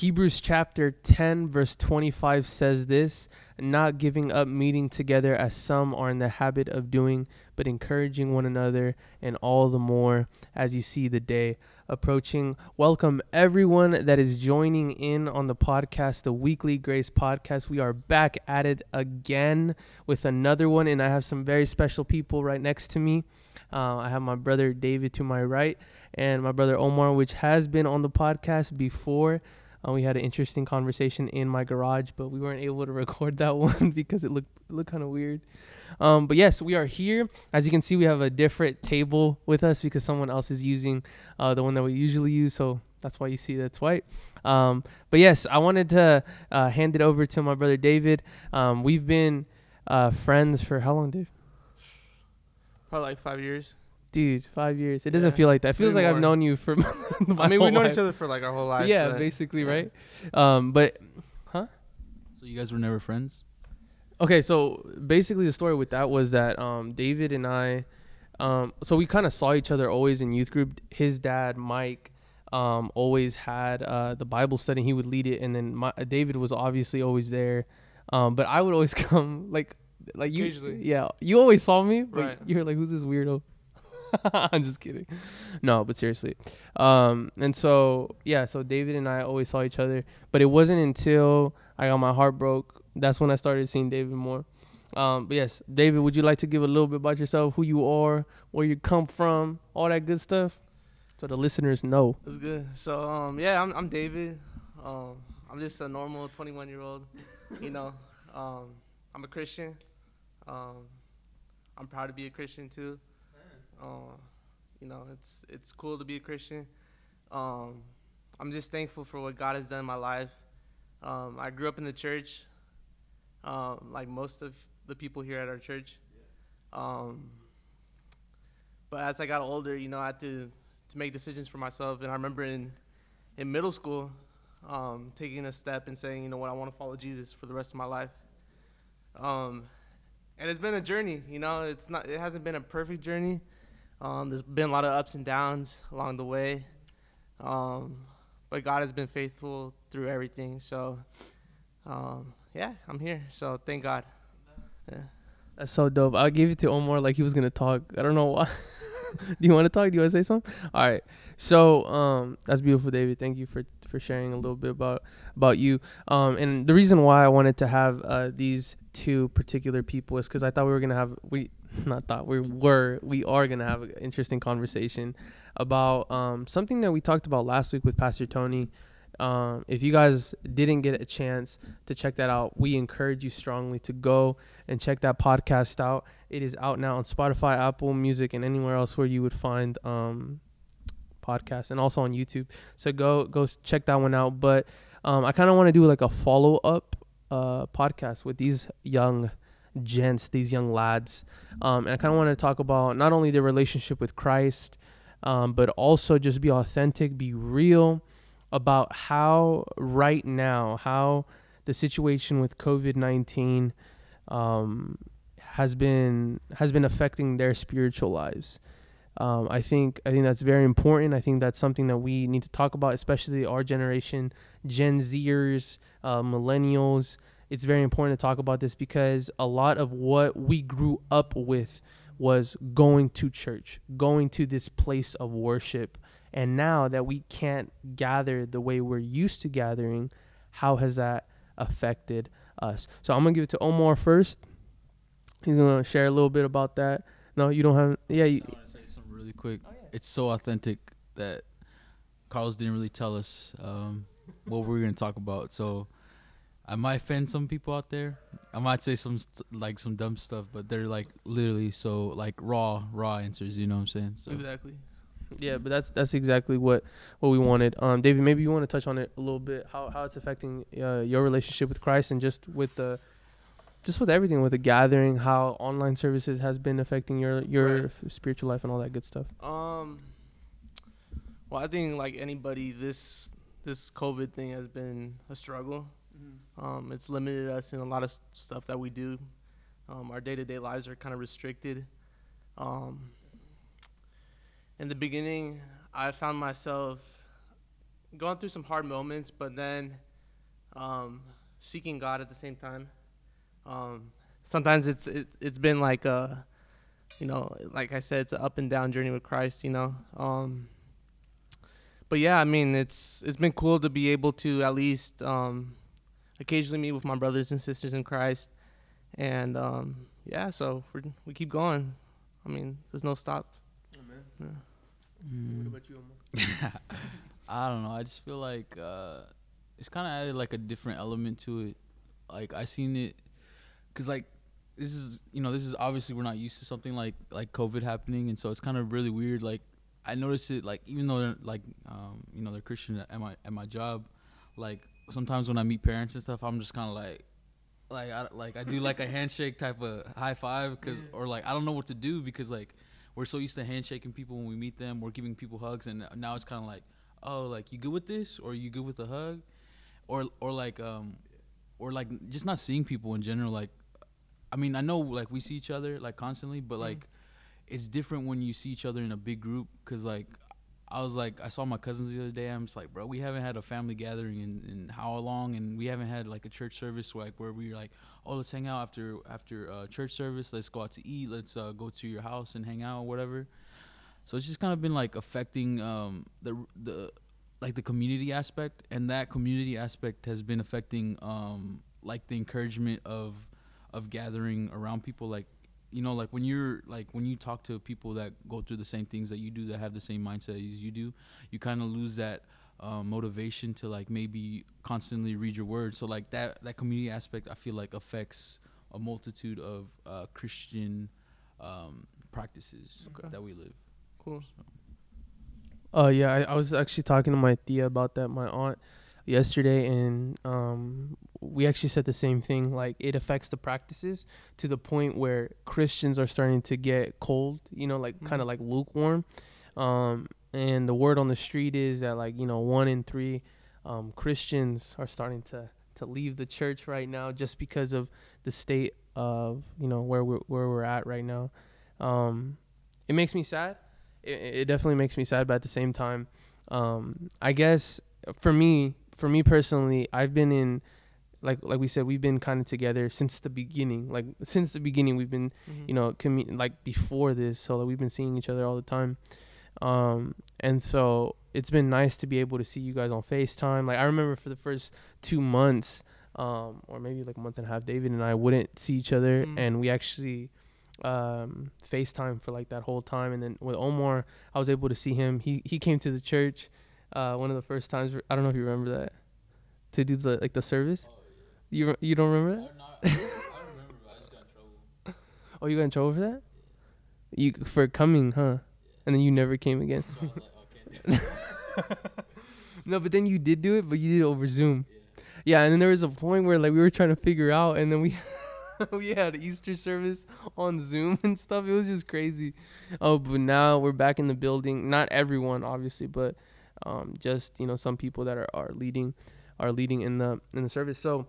Hebrews chapter 10, verse 25 says this not giving up meeting together as some are in the habit of doing, but encouraging one another, and all the more as you see the day approaching. Welcome everyone that is joining in on the podcast, the Weekly Grace Podcast. We are back at it again with another one, and I have some very special people right next to me. Uh, I have my brother David to my right, and my brother Omar, which has been on the podcast before. Uh, we had an interesting conversation in my garage, but we weren't able to record that one because it looked looked kind of weird. Um, but yes, we are here. As you can see, we have a different table with us because someone else is using uh, the one that we usually use. So that's why you see that's white. Um, but yes, I wanted to uh, hand it over to my brother David. Um, we've been uh, friends for how long, Dave? Probably like five years. Dude, five years. It doesn't Yeah, feel like that. It feels maybe like I've known you for. my I mean, whole we've known life. each other for like our whole life. Yeah, basically, yeah. right? Um, but huh? So you guys were never friends? Okay, so basically the story with that was that um, David and I, um, so we kind of saw each other always in youth group. His dad, Mike, um, always had uh, the Bible study. He would lead it, and then my, David was obviously always there. Um, but I would always come like, like you, yeah. You always saw me, but Right. you're like, who's this weirdo? I'm just kidding. No, but seriously. Um, and so yeah, so David and I always saw each other, but it wasn't until I got my heart broke that's when I started seeing David more. Um, but yes, David, would you like to give a little bit about yourself, who you are, where you come from, all that good stuff, so the listeners know? That's good. So um, yeah, I'm I'm David. Um, I'm just a normal 21 year old. You know, um, I'm a Christian. Um, I'm proud to be a Christian too. Uh, you know, it's it's cool to be a Christian. Um, I'm just thankful for what God has done in my life. Um, I grew up in the church, um, like most of the people here at our church. Um, but as I got older, you know, I had to to make decisions for myself. And I remember in in middle school, um, taking a step and saying, you know what, I want to follow Jesus for the rest of my life. Um, and it's been a journey. You know, it's not. It hasn't been a perfect journey. Um, there's been a lot of ups and downs along the way. Um, but God has been faithful through everything. So, um, yeah, I'm here. So thank God. Yeah. That's so dope. I gave it to Omar like he was gonna talk. I don't know why. Do you want to talk? Do you want to say something? All right. So um, that's beautiful, David. Thank you for for sharing a little bit about about you. Um, and the reason why I wanted to have uh, these two particular people is because I thought we were gonna have we not thought we were we are gonna have an interesting conversation about um, something that we talked about last week with Pastor Tony. Um, if you guys didn't get a chance to check that out, we encourage you strongly to go and check that podcast out. It is out now on Spotify, Apple Music, and anywhere else where you would find um, podcasts, and also on YouTube. So go go check that one out. But um, I kind of want to do like a follow up uh, podcast with these young gents, these young lads, um, and I kind of want to talk about not only their relationship with Christ, um, but also just be authentic, be real about how right now how the situation with COVID nineteen um, has been has been affecting their spiritual lives. Um, I think I think that's very important. I think that's something that we need to talk about, especially our generation, Gen Zers, uh, millennials. It's very important to talk about this because a lot of what we grew up with was going to church, going to this place of worship. And now that we can't gather the way we're used to gathering, how has that affected us? So I'm gonna give it to Omar first. He's gonna share a little bit about that. No, you don't have. Yeah, you, I want to say something really quick. It's so authentic that Carlos didn't really tell us um, what we were going to talk about. So I might offend some people out there. I might say some st- like some dumb stuff, but they're like literally so like raw, raw answers. You know what I'm saying? So Exactly. yeah, but that's that's exactly what what we wanted. Um, David, maybe you want to touch on it a little bit. How how it's affecting uh, your relationship with Christ and just with the just with everything with the gathering, how online services has been affecting your your Right. f- spiritual life and all that good stuff. Um. Well, I think like anybody, this this COVID thing has been a struggle. Um, it's limited us in a lot of stuff that we do. Um, our day to day lives are kind of restricted. Um, in the beginning, I found myself going through some hard moments, but then um, seeking God at the same time. Um, sometimes it's it, it's been like a, you know, like I said, it's an up and down journey with Christ. You know. Um, but yeah, I mean, it's it's been cool to be able to at least um, occasionally meet with my brothers and sisters in Christ, and um, yeah, so we we keep going. I mean, there's no stop. Yeah. Mm. about you, Omar? I don't know. I just feel like uh, it's kind of added like a different element to it. Like I seen it, cause like this is you know this is obviously we're not used to something like like COVID happening, and so it's kind of really weird. Like I noticed it like even though they're like um, you know they're Christian at my at my job, like sometimes when I meet parents and stuff, I'm just kind of like. Like I like I do like a handshake type of high five because or like I don't know what to do because like we're so used to handshaking people when we meet them we're giving people hugs and now it's kind of like oh like you good with this or you good with a hug or or like um or like just not seeing people in general like i mean i know like we see each other like constantly but like it's different when you see each other in a big group because like i was like i saw my cousins the other day. I'm just like bro we haven't had a family gathering in, in how long? And we haven't had like a church service like where we're like oh let's hang out after after uh, church service. Let's go out to eat. Let's uh, go to your house and hang out or whatever. So it's just kind of been like affecting um, the the like the community aspect, and that community aspect has been affecting um, like the encouragement of of gathering around people. Like you know, like when you're like when you talk to people that go through the same things that you do, that have the same mindset as you do, you kind of lose that. Uh, motivation to like maybe constantly read your word so like that that community aspect i feel like affects a multitude of uh, christian um, practices Okay. that we live Cool. Uh, yeah, I, I was actually talking to my tia about that, my aunt, yesterday, and um, we actually said the same thing. Like, it affects the practices to the point where Christians are starting to get cold, you know, like kind Mhm. of like lukewarm. Um, and the word on the street is that, like, you know, one in three um, Christians are starting to, to leave the church right now just because of the state of, you know, where we're, where we're at right now. Um, it makes me sad it, it definitely makes me sad but at the same time um i guess for me for me personally i've been in like like we said we've been kind of together since the beginning like since the beginning we've been Mhm. you know commu- like before this so like, we've been seeing each other all the time um and so it's been nice to be able to see you guys on facetime like i remember for the first two months um or maybe like a month and a half david and i wouldn't see each other Mm. and we actually um facetime for like that whole time and then with omar i was able to see him he he came to the church uh one of the first times i don't know if you remember that to do the like the service you re- you don't remember that Not, I, don't remember. I just got in trouble. Oh, you got in trouble for that? You for coming, huh? And then you never came again. no, but then you did do it, but you did it over Zoom. Yeah, and then there was a point where like we were trying to figure out, and then we we had Easter service on Zoom and stuff. It was just crazy. Oh, but now we're back in the building. Not everyone, obviously, but um, just you know some people that are, are leading are leading in the in the service. So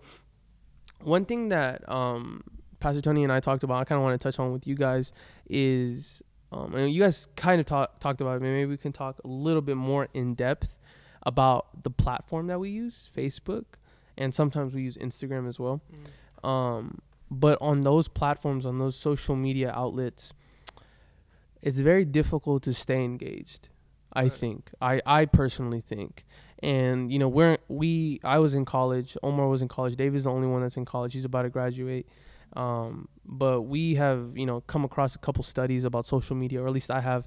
one thing that um, Pastor Tony and I talked about, I kind of want to touch on with you guys is, um, and you guys kind of talk, talked about it. Maybe we can talk a little bit more in depth about the platform that we use, Facebook, and sometimes we use Instagram as well. Mm. Um, but on those platforms, on those social media outlets, it's very difficult to stay engaged. I Right. think. I I personally think. And you know, we're we I was in college, Omar was in college, David's the only one that's in college. He's about to graduate. Um, but we have, you know, come across a couple studies about social media, or at least I have,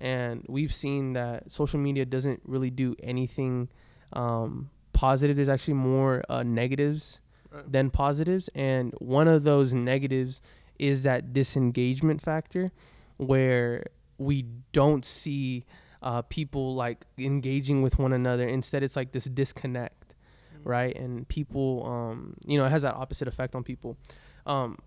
and we've seen that social media doesn't really do anything um, positive. There's actually more uh, negatives Right. than positives, and one of those negatives is that disengagement factor, where we don't see uh, people like engaging with one another. Instead, it's like this disconnect, Mm. right? And people, um, you know, it has that opposite effect on people. Um,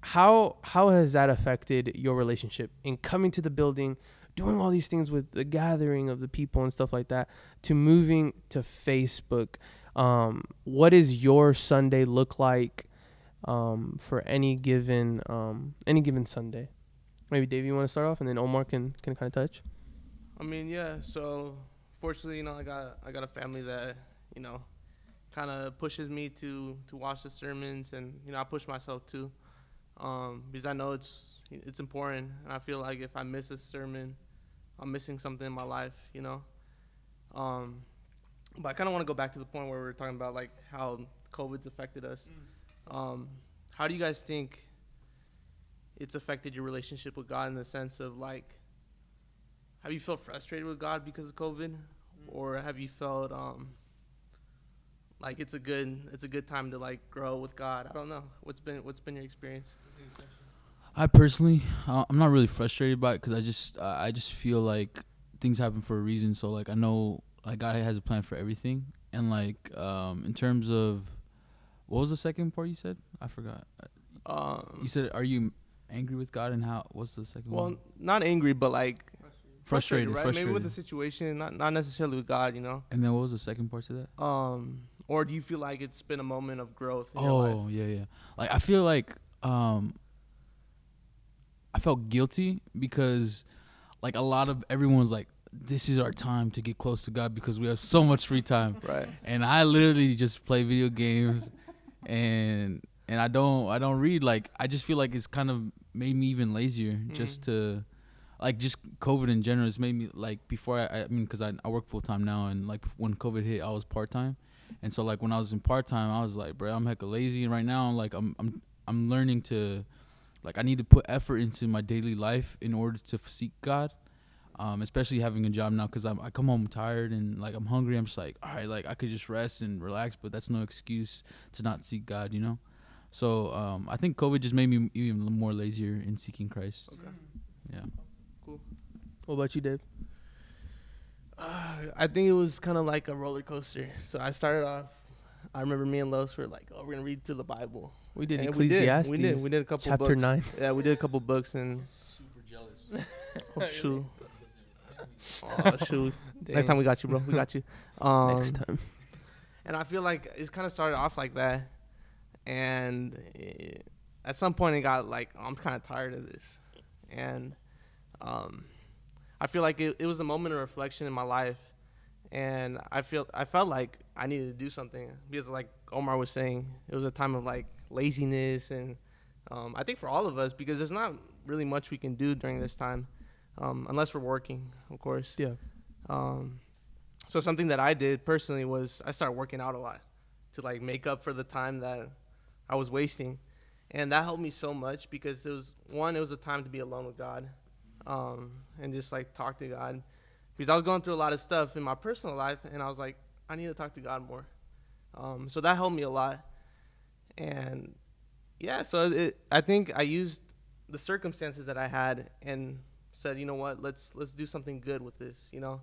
how how has that affected your relationship in coming to the building, doing all these things with the gathering of the people and stuff like that, to moving to Facebook? Um, what does your Sunday look like um, for any given um, any given Sunday? Maybe Dave, you want to start off, and then Omar can can kind of touch. I mean, yeah. So fortunately, you know, I got I got a family that you know kind of pushes me to to watch the sermons, and you know, I push myself too, um, because I know it's it's important, and I feel like if I miss a sermon, I'm missing something in my life, you know. Um, but I kind of want to go back to the point where we were talking about like how COVID's affected us. Um, how do you guys think it's affected your relationship with God in the sense of like, have you felt frustrated with God because of COVID, or have you felt um, like it's a good it's a good time to like grow with God? I don't know. What's been what's been your experience? I personally, uh, I'm not really frustrated by it because I just, uh, I just feel like things happen for a reason. So like I know, like God has a plan for everything, and like um, in terms of, what was the second part you said? I forgot. Um, You said, are you angry with God, and how? What's the second well, one? not angry, but like Frustrated, right? frustrated. Maybe with the situation, not not necessarily with God, you know. And then what was the second part to that? Um, or do you feel like it's been a moment of growth in your life? Oh yeah, yeah. Like I feel like um I felt guilty because like a lot of everyone's like this is our time to get close to God because we have so much free time. Right. And I literally just play video games and and I don't I don't read like I just feel like it's kind of made me even lazier just to like just COVID in general has made me like before I I mean cuz I I work full time now and like when COVID hit I was part time. And so like when I was in part time, I was like, bro, I'm hecka lazy. And right now, like I'm I'm I'm learning to, like I need to put effort into my daily life in order to seek God. Um, especially having a job now, because I'm I come home tired and like I'm hungry. I'm just like, all right, like I could just rest and relax, but that's no excuse to not seek God, you know. So um, I think COVID just made me even more lazier in seeking Christ. Okay. Yeah. What about you, Dave? Uh, I think it was kind of like a roller coaster. So I started off. I remember me and Los were like, "Oh, we're gonna read through the Bible." We did And we did. We did. We did a couple Chapter books. nine. Yeah, we did a couple books and. Super jealous. Oh shoot. oh shoot. Next time we got you, bro. We got you. Um, Next time. And I feel like it kind of started off like that, and eh, at some point it got like I'm kind of tired of this, and um, I feel like it, it was a moment of reflection in my life, and I feel I felt like I needed to do something because like Omar was saying, it was a time of like laziness, and um, I think for all of us because there's not really much we can do during this time, um, unless we're working, of course. Yeah. Um, so something that I did personally was I started working out a lot to like make up for the time that I was wasting, and that helped me so much because it was one, it was a time to be alone with God, um, and just like talk to God, because I was going through a lot of stuff in my personal life, and I was like, I need to talk to God more. Um, so that helped me a lot, and yeah, so it, I think I used the circumstances that I had and said, you know what, let's let's do something good with this, you know?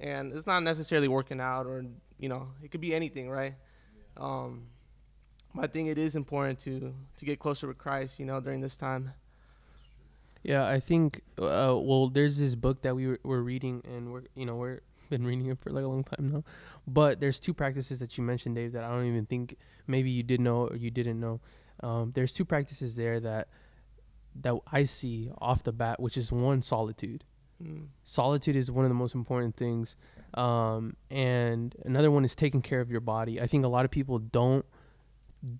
And it's not necessarily working out or you know it could be anything right? Um but i think it is important to to get closer with christ you know during this time Yeah, I think. Uh, well, there's this book that we were, we're reading, and we're you know we're been reading it for like a long time now. But there's two practices that you mentioned, Dave, that I don't even think maybe you did know or you didn't know. Um, there's two practices there that that I see off the bat, which is one solitude. mm. Solitude is one of the most important things, um, and another one is taking care of your body. I think a lot of people don't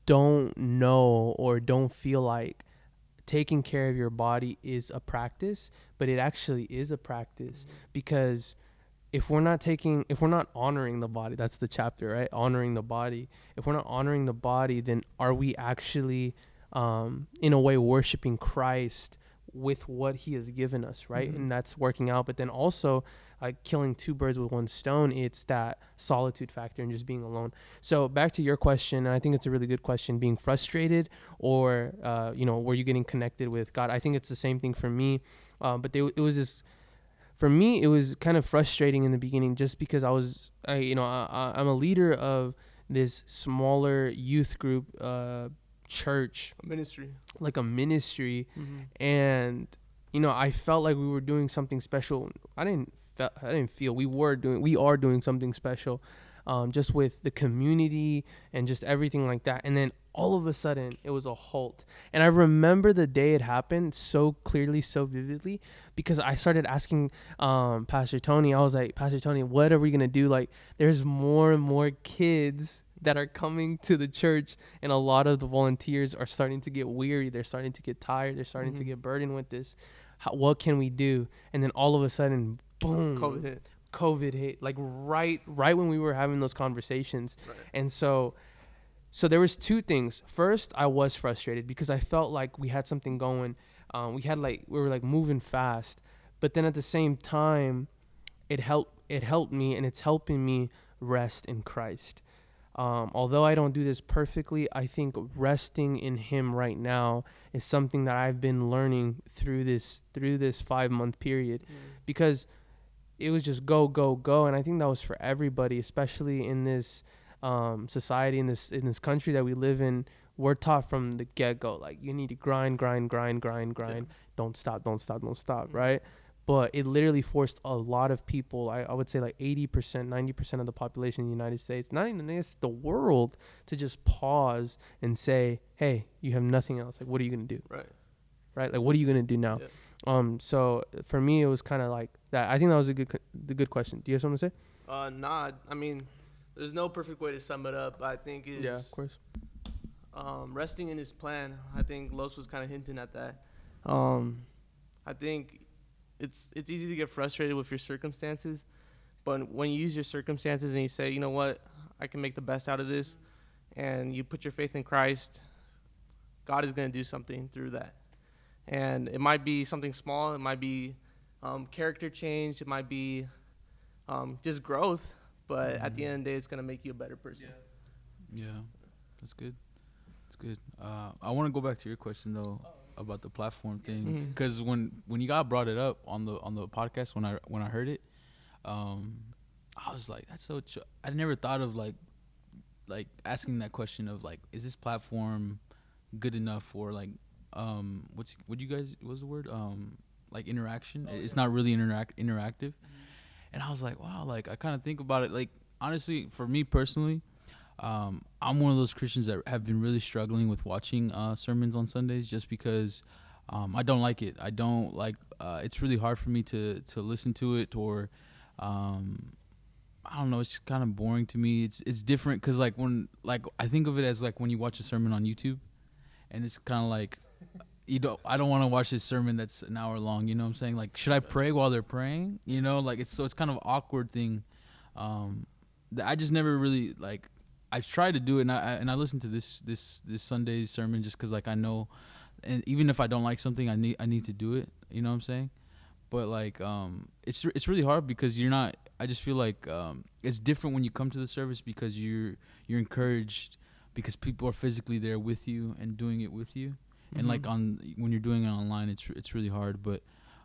don't know or don't feel like taking care of your body is a practice, but it actually is a practice because if we're not taking if we're not honoring the body, that's the chapter, right? Honoring the body. If we're not honoring the body, then are we actually um in a way worshiping Christ with what he has given us, right? Mhm. And that's working out, but then also like killing two birds with one stone, it's that solitude factor and just being alone. So back to your question, I think it's a really good question. Being frustrated, or uh, you know, were you getting connected with God? I think it's the same thing for me. Uh, but they, it was this. For me, it was kind of frustrating in the beginning, just because I was, I you know, I, I'm a leader of this smaller youth group, uh, church, ministry like a ministry, mm-hmm. and you know I felt like we were doing something special. I didn't fe- I didn't feel we were doing we are doing something special, um, just with the community and just everything like that. And then all of a sudden, it was a halt. And I remember the day it happened so clearly, so vividly, because I started asking um, Pastor Tony. I was like, Pastor Tony, what are we gonna do? Like, there's more and more kids that are coming to the church and a lot of the volunteers are starting to get weary they're starting to get tired they're starting mm-hmm. to get burdened with this How, what can we do and then all of a sudden boom. Covid hit. Covid hit like right right when we were having those conversations. Right. and so so there was two things. First i was frustrated because i felt like we had something going. Um, we had like we were like moving fast. But then at the same time it helped it helped me and it's helping me rest in christ. Um, although I don't do this perfectly, I think resting in Him right now is something that I've been learning through this through this five month period, mm. because it was just go go go, and I think that was for everybody, especially in this um, society in this in this country that we live in. We're taught from the get go, like you need to grind, grind, grind, grind, grind. Yeah. Don't stop, don't stop, don't stop, mm. right? but it literally forced a lot of people I, I would say like 80% 90% of the population in the united states not even the world to just pause and say hey you have nothing else like what are you going to do right right like what are you going to do now yeah. Um so for me it was kind of like that. I think that was a good the good question. Do you have something to say? Uh nah i mean there's no perfect way to sum it up. I think is yeah of course. Um resting in his plan. I think los was kind of hinting at that. Um i think it's it's easy to get frustrated with your circumstances, but when you use your circumstances and you say, you know what, I can make the best out of this, and you put your faith in Christ, God is going to do something through that. And it might be something small. It might be um, character change. It might be um, just growth. But mm-hmm. at the mm-hmm. end of the day, it's going to make you a better person. Yeah, yeah that's good. That's good. Uh, I want to go back to your question though. About the platform thing because mm-hmm. when when you got brought it up on the on the podcast when I when I heard it, um, I was like, that's so. Ch-. I never thought of like like asking that question of like, is this platform good enough for like um what's what you guys what's the word um like interaction? Oh, it's yeah. not really interact interactive, mm-hmm. and I was like, wow, like I kind of think about it like honestly for me personally um, I'm one of those Christians that have been really struggling with watching uh, sermons on Sundays just because um, I don't like it. I don't like. Uh, it's really hard for me to to listen to it or. Um, I don't know. It's kind of boring to me. It's it's different because like when like I think of it as like when you watch a sermon on YouTube, and it's kind of like you don't. I don't want to watch this sermon that's an hour long. You know what I'm saying? Like, should I pray while they're praying? You know, like it's so it's kind of awkward thing. Um, that I just never really like I've tried to do it, and I and I listened to this this this Sunday's sermon just because like I know, and even if I don't like something, I need I need to do it. You know what I'm saying? But like, um, it's it's really hard because you're not. I just feel like um, it's different when you come to the service because you're you're encouraged because people are physically there with you and doing it with you, mm-hmm. and like mm-hmm. on when you're doing it online, it's it's really hard. But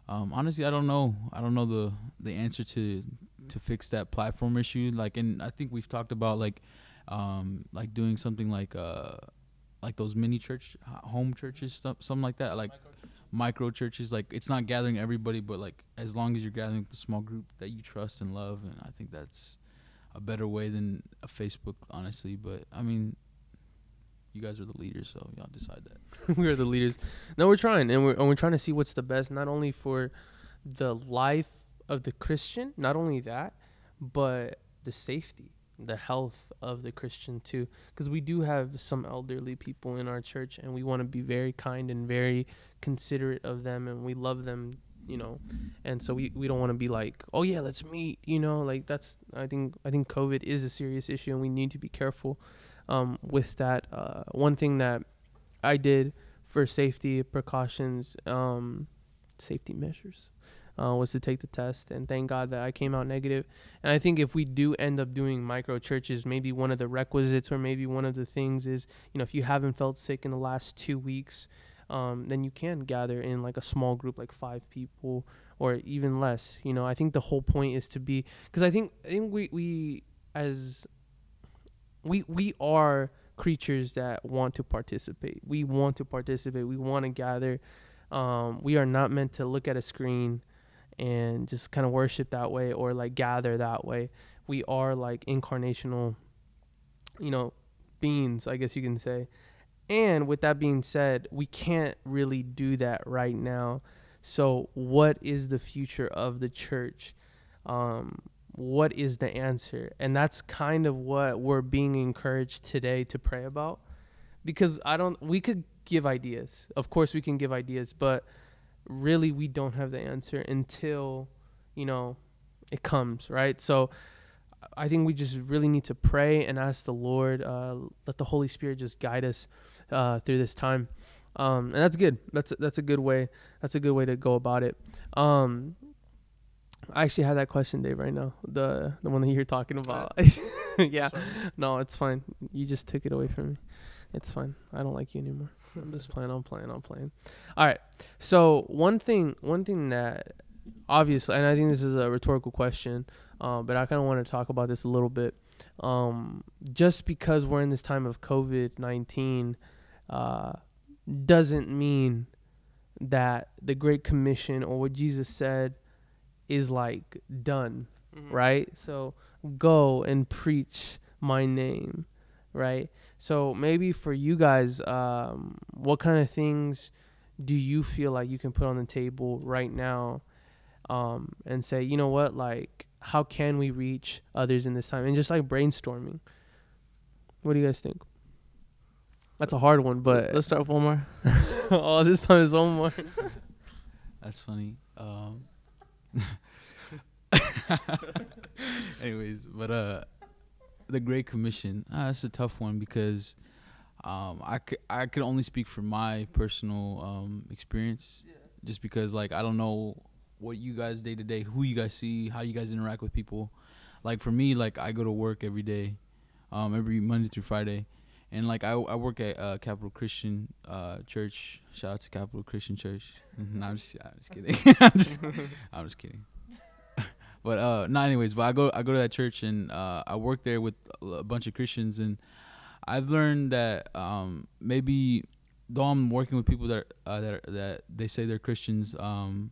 um, honestly, I don't know. I don't know the the answer to to fix that platform issue. Like, and I think we've talked about like um, like doing something like uh, like those mini church home churches stuff something like that like micro churches like it's not gathering everybody but like as long as you're gathering the small group that you trust and love and i think that's a better way than a facebook honestly but i mean you guys are the leaders so y'all decide that. We are the leaders. No we're trying and we're, and we're trying to see what's the best not only for the life of the christian not only that but the safety the health of the Christian too, because we do have some elderly people in our church, and we want to be very kind and very considerate of them, and we love them, you know, and so we, we don't want to be like, oh yeah, let's meet, you know, like that's I think I think COVID is a serious issue, and we need to be careful um, with that. Uh, one thing that I did for safety precautions, um, safety measures uh, was to take the test, and thank God that I came out negative. And I think if we do end up doing micro churches, maybe one of the requisites or maybe one of the things is, you know, if you haven't felt sick in the last two weeks, um, then you can gather in like a small group, like five people or even less. You know, I think the whole point is to be because I think I think we we as we we are creatures that want to participate. We want to participate. We want to gather. Um, we are not meant to look at a screen and just kind of worship that way or like gather that way. we are like incarnational, you know, beings, I guess you can say. And with that being said, we can't really do that right now. So, what is the future of the church? Um, what is the answer? And that's kind of what we're being encouraged today to pray about. Because I don't, we could give ideas. Of course, we can give ideas, but really, we don't have the answer until, you know, it comes, right? So, I think we just really need to pray and ask the Lord, uh, let the Holy Spirit just guide us uh, through this time, um, and that's good. That's that's a good way. That's a good way to go about it. Um, I actually had that question, Dave, right now. The the one that you're talking about. yeah, Sorry. no, it's fine. You just took it away from me. It's fine. I don't like you anymore. I'm just playing. I'm playing. I'm playing. All right. So one thing, one thing that obviously, and I think this is a rhetorical question, um, but I kind of want to talk about this a little bit. Um, just because we're in this time of COVID nineteen, uh, doesn't mean that the Great Commission or what Jesus said is like done Mhm. right? So go and preach my name, right? So maybe for you guys, um, what kind of things do you feel like you can put on the table right now, um, and say, you know what, like, how can we reach others in this time, and just like brainstorming. What do you guys think? That's a hard one, but let's start with one more. oh, this time is one more. That's funny. Um, anyways, but uh, the Great Commission. Uh, that's a tough one because um, I could I could only speak from my personal um experience. Just because like I don't know what you guys day to day, who you guys see, how you guys interact with people. Like for me, like I go to work every day, um, every Monday through Friday. And like I, I work at uh, Capital Christian uh, Church. Shout out to Capital Christian Church. no, I'm just, I'm just kidding. I'm, just, I'm just kidding. but uh, no, anyways. But I go I go to that church and uh, I work there with a bunch of Christians and I've learned that um, maybe though I'm working with people that uh, that that they say they're Christians, um,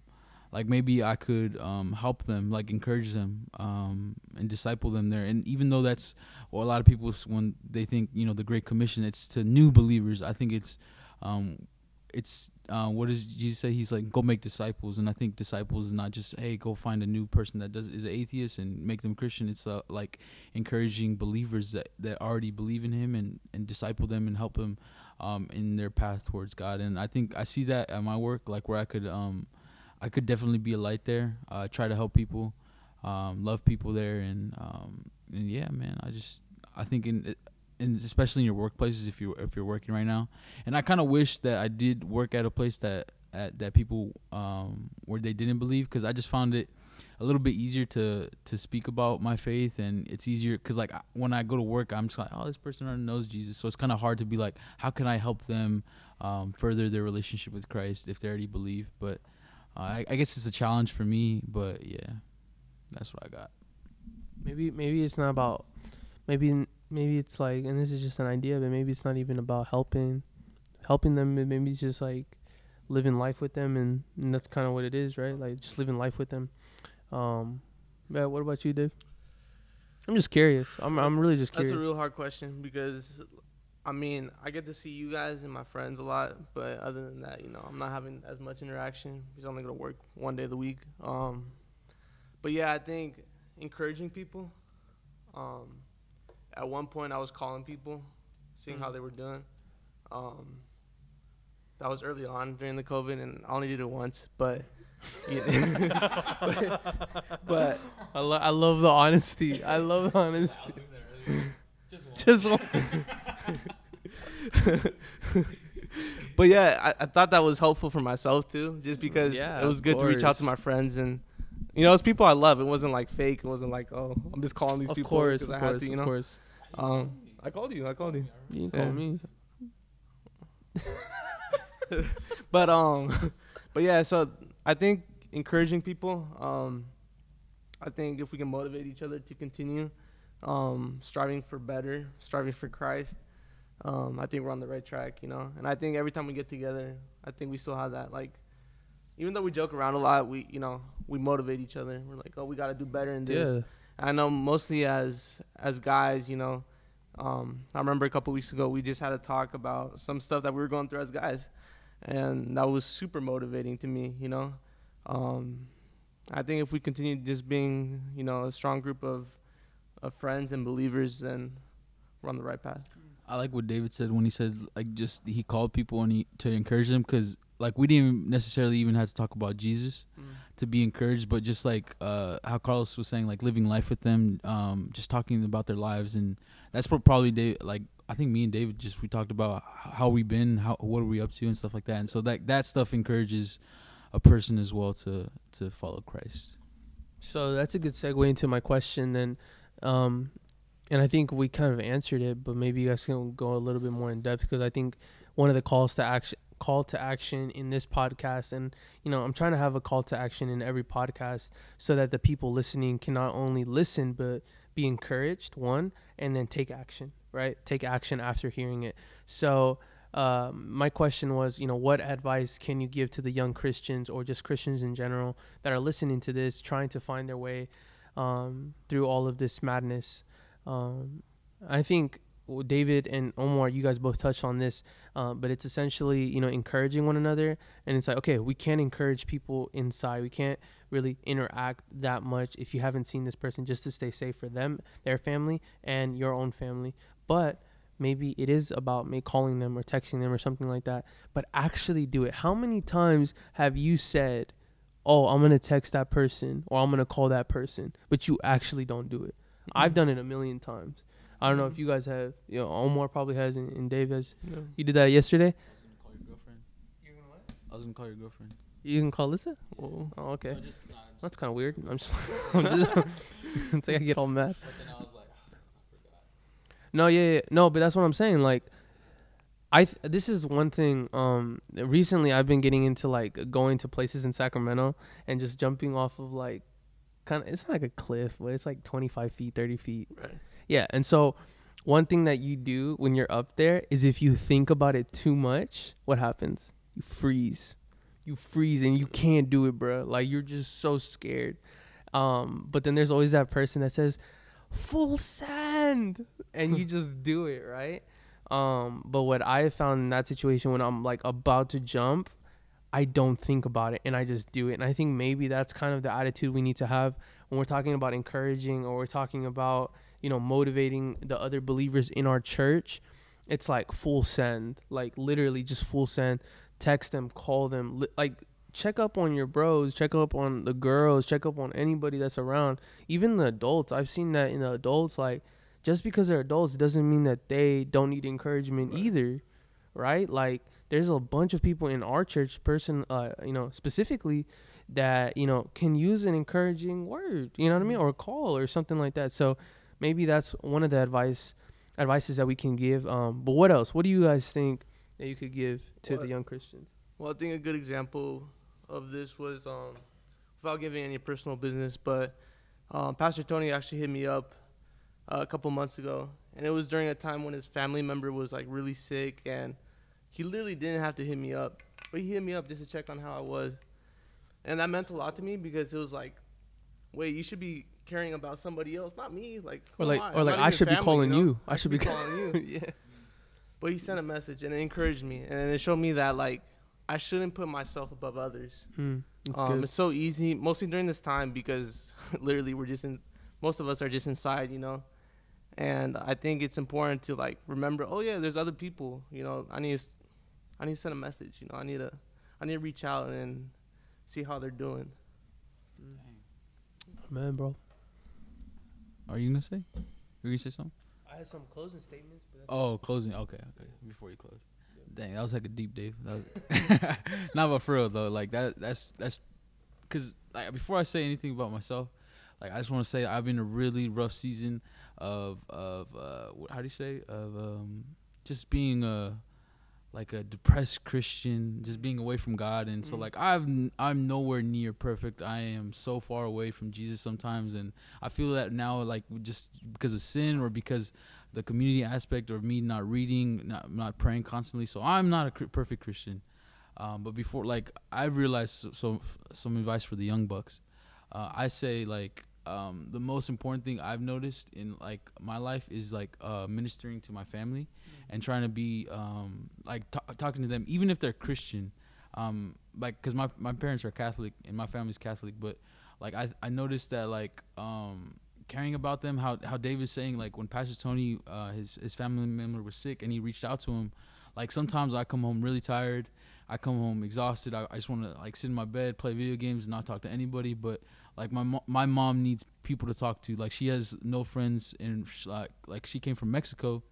like maybe I could um, help them, like encourage them um, and disciple them there. And even though that's what a lot of people when they think you know the Great Commission, it's to new believers. I think it's um, it's uh, what does Jesus say? He's like go make disciples, and I think disciples is not just hey go find a new person that does is an atheist and make them Christian. It's uh, like encouraging believers that, that already believe in Him and and disciple them and help them um, in their path towards God. And I think I see that at my work, like where I could um, I could definitely be a light there. Uh, try to help people, um, love people there, and um, and yeah, man, I just I think in especially in your workplaces if you if you're working right now. And I kind of wish that I did work at a place that at, that people um, where they didn't believe because I just found it a little bit easier to to speak about my faith and it's easier because like when I go to work I'm just like oh this person already knows Jesus so it's kind of hard to be like how can I help them um, further their relationship with Christ if they already believe but uh, I, I guess it's a challenge for me but yeah that's what I got. Maybe maybe it's not about maybe maybe it's like and this is just an idea but maybe it's not even about helping helping them maybe it's just like living life with them and, and that's kind of what it is right? Like just living life with them. Um yeah what about you dave? I'm just curious. I'm, I'm really just curious. That's a real hard question because, I mean, I get to see you guys and my friends a lot, but other than that, you know, I'm not having as much interaction He's only gonna work one day of the week. Um, but yeah, I think encouraging people. Um, at one point, I was calling people, seeing how Mhm. they were doing. Um, that was early on during the COVID, and I only did it once, but. yeah. but I, lo- I love the honesty i love the honesty just one but yeah, I, I thought that was helpful for myself too, just because Yeah, it was of good to reach out to my friends and you know, it's people I love. It wasn't like fake. It wasn't like oh, I'm just calling these of people course because of I course to, you of know. course Um, I called you. I called you. you Yeah. me But um, but yeah. So I think encouraging people. Um, I think if we can motivate each other to continue, um, striving for better, striving for Christ. Um, I think we're on the right track, you know. And I think every time we get together, I think we still have that like, even though we joke around a lot, we you know we motivate each other. We're like, oh, we got to do better in this. yeah I know mostly as as guys, you know, um, I remember a couple weeks ago we just had a talk about some stuff that we were going through as guys, and that was super motivating to me. You know, um, I think if we continue just being, you know, a strong group of of friends and believers, then we're on the right path. I like what David said when he said like just he called people and he to encourage them because like we didn't necessarily even have to talk about Jesus to be encouraged, but just like uh, how Carlos was saying, like living life with them, um, just talking about their lives, and that's what probably Dave, like I think me and David just we talked about how we've been, how what are we up to, and stuff like that, and so that that stuff encourages a person as well to to follow Christ. So that's a good segue into my question then. Um, and I think we kind of answered it, but maybe you guys can go a little bit more in depth because I think one of the calls to action call to action in this podcast and you know i'm trying to have a call to action in every podcast so that the people listening can not only listen but be encouraged one and then take action right? Take action after hearing it. So um, my question was you know what advice can you give to the young christians or just christians in general that are listening to this trying to find their way um, through all of this madness um, i think David and Omar, you guys both touched on this, uh, but it's essentially you know encouraging one another, and it's like okay, we can't encourage people inside. We can't really interact that much if you haven't seen this person, just to stay safe for them, their family, and your own family. But maybe it is about me calling them or texting them or something like that. But actually do it. How many times have you said, "Oh, I'm gonna text that person" or "I'm gonna call that person," but you actually don't do it? Mm-hmm. I've done it a million times. I don't know if you guys have. You know, Omar probably has, and, and Dave has. Yeah. You did that yesterday. I was gonna call your girlfriend. You gonna what? I was gonna call your girlfriend. You can call Lisa. Well, Oh, okay. No, just, nah, just- That's kind of weird. I'm just. I'm just it's like I get all mad. but then I was like, No, yeah, yeah, no, but that's what I'm saying. Like, I th- this is one thing. Um, recently I've been getting into like going to places in Sacramento and just jumping off of like, kind of. It's not like a cliff, but it's like 25 feet, 30 feet. Right. Yeah, and so one thing that you do when you're up there is if you think about it too much, what happens? You freeze. You freeze and you can't do it, bro. Like you're just so scared. Um, but then there's always that person that says, "Full send," and you just do it, right? Um, but what I found in that situation when I'm like about to jump, I don't think about it and I just do it. And I think maybe that's kind of the attitude we need to have when we're talking about encouraging or we're talking about, you know, motivating the other believers in our church. It's like full send, like literally just full send. Text them, call them, li- like check up on your bros, check up on the girls, check up on anybody that's around, even the adults. I've seen that in the adults, like just because they're adults doesn't mean that they don't need encouragement Right. either, right? Like there's a bunch of people in our church, person, uh, you know, specifically that you know can use an encouraging word, you know what I mean, or a call or something like that. So maybe that's one of the advice advices that we can give. Um, but what else? What do you guys think that you could give to the young Christians? Well, I think a good example of this was, um, without giving any personal business, but um, Pastor Tony actually hit me up uh, a couple months ago, and it was during a time when his family member was like really sick, and he literally didn't have to hit me up, but he hit me up just to check on how I was, and that meant a lot to me because it was like, wait, you should be caring about somebody else, not me, like Or who like, am or I'm like not I even should be family, calling know? you. I, should be calling you. yeah. But he sent a message and it encouraged me, and it showed me that like I shouldn't put myself above others. That's Um, good. it's so easy, mostly during this time because literally we're just in. Most of us are just inside, you know. And I think it's important to like remember. Oh yeah, there's other people. You know, I need, to I need to send a message. You know, I need to, I need to reach out and see how they're doing. Man, bro. Are you gonna say? Are You gonna say something? I had some closing statements, but Oh, closing. Okay, okay. Before you close. Dang, that was like a deep Dave. That was Not but for real though. Like that. That's that's because like before I say anything about myself, like I just want to say I've been a really rough season of of uh how do you say of um just being a like a depressed Christian, just being away from God, and so Mm. like I've n- I'm nowhere near perfect. I am so far away from Jesus sometimes, and I feel that now like just because of sin or because the community aspect or me not reading, not not praying constantly. So I'm not a cr- perfect Christian. Um, but before, like I realized so, so some advice for the young bucks. Uh, I say like um, the most important thing I've noticed in like my life is like uh, ministering to my family and trying to be um, like ta talking to them, even if they're Christian. Um, like, cause my my parents are Catholic and my family's Catholic, but like I I noticed that like um caring about them, how how David's saying like when Pastor Tony uh, his his family member was sick and he reached out to him, like sometimes I come home really tired. I come home exhausted. I, I just want to like sit in my bed, play video games, and not talk to anybody. But like my mo- my mom needs people to talk to. Like she has no friends, and sh- like like she came from Mexico,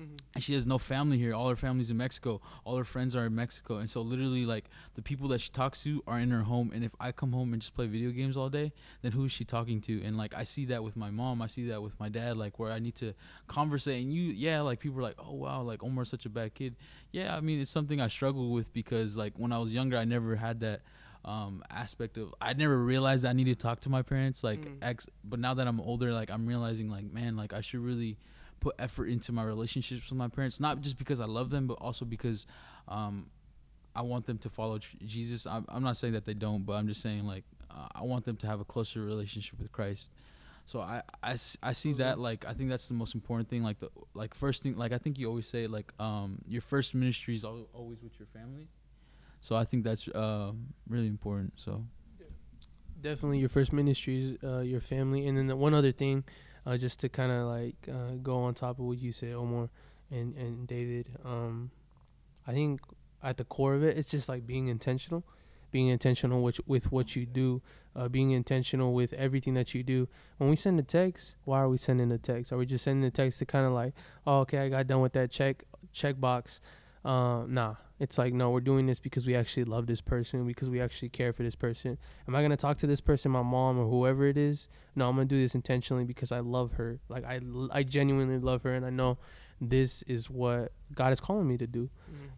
Mhm. and she has no family here. All her family's in Mexico. All her friends are in Mexico, and so literally like the people that she talks to are in her home. And if I come home and just play video games all day, then who is she talking to? And like I see that with my mom. I see that with my dad. Like where I need to conversate. And you, yeah, like people are like, oh wow, like Omar's such a bad kid. Yeah, I mean it's something I struggle with because like when I was younger, I never had that um aspect of I never realized I needed to talk to my parents like Mm. ex but now that I'm older like I'm realizing like man like I should really put effort into my relationships with my parents not just because I love them but also because um I want them to follow tr- Jesus I'm, I'm not saying that they don't but I'm just saying like uh, I want them to have a closer relationship with Christ. So I, I, I see that like I think that's the most important thing like the like first thing like I think you always say like um your first ministry is always with your family so I think that's uh, really important so. Definitely your first ministry is uh, your family and then the one other thing uh, just to kind of like uh, go on top of what you said omar and, and david um, i think at the core of it it's just like being intentional being intentional with, with what you do uh, being intentional with everything that you do. When we send a text why are we sending a text? Are we just sending a text to kind of like oh okay i got done with that check check box uh, nah it's like no we're doing this because we actually love this person because we actually care for this person am I gonna talk to this person, my mom or whoever it is? No, I'm gonna do this intentionally because I love her. Like I, I genuinely love her, and I know this is what God is calling me to do.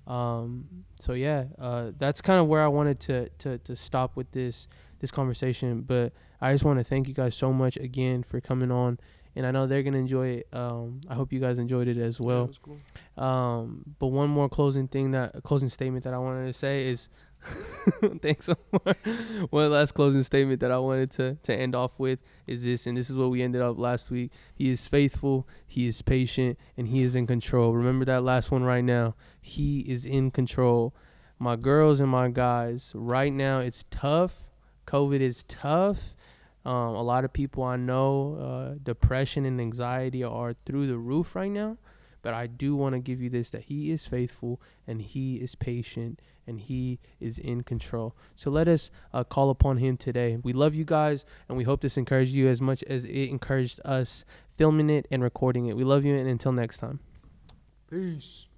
Mhm. Um, so yeah, uh, that's kind of where I wanted to, to to stop with this this conversation. But I just want to thank you guys so much again for coming on, and I know they're gonna enjoy it. Um, I hope you guys enjoyed it as Yeah, well. it was cool. Um, but one more closing thing that closing statement that I wanted to say is thanks one last closing statement that I wanted to to end off with is this, and this is what we ended up last week. He is faithful, he is patient, and he is in control. Remember that last one right now. He is in control. My girls and my guys, right now it's tough. COVID is tough. Um, a lot of people I know, uh, depression and anxiety are through the roof right now. But I do want to give you this that He is faithful and He is patient and He is in control. So let us uh, call upon Him today. We love you guys and we hope this encouraged you as much as it encouraged us filming it and recording it. We love you and until next time. peace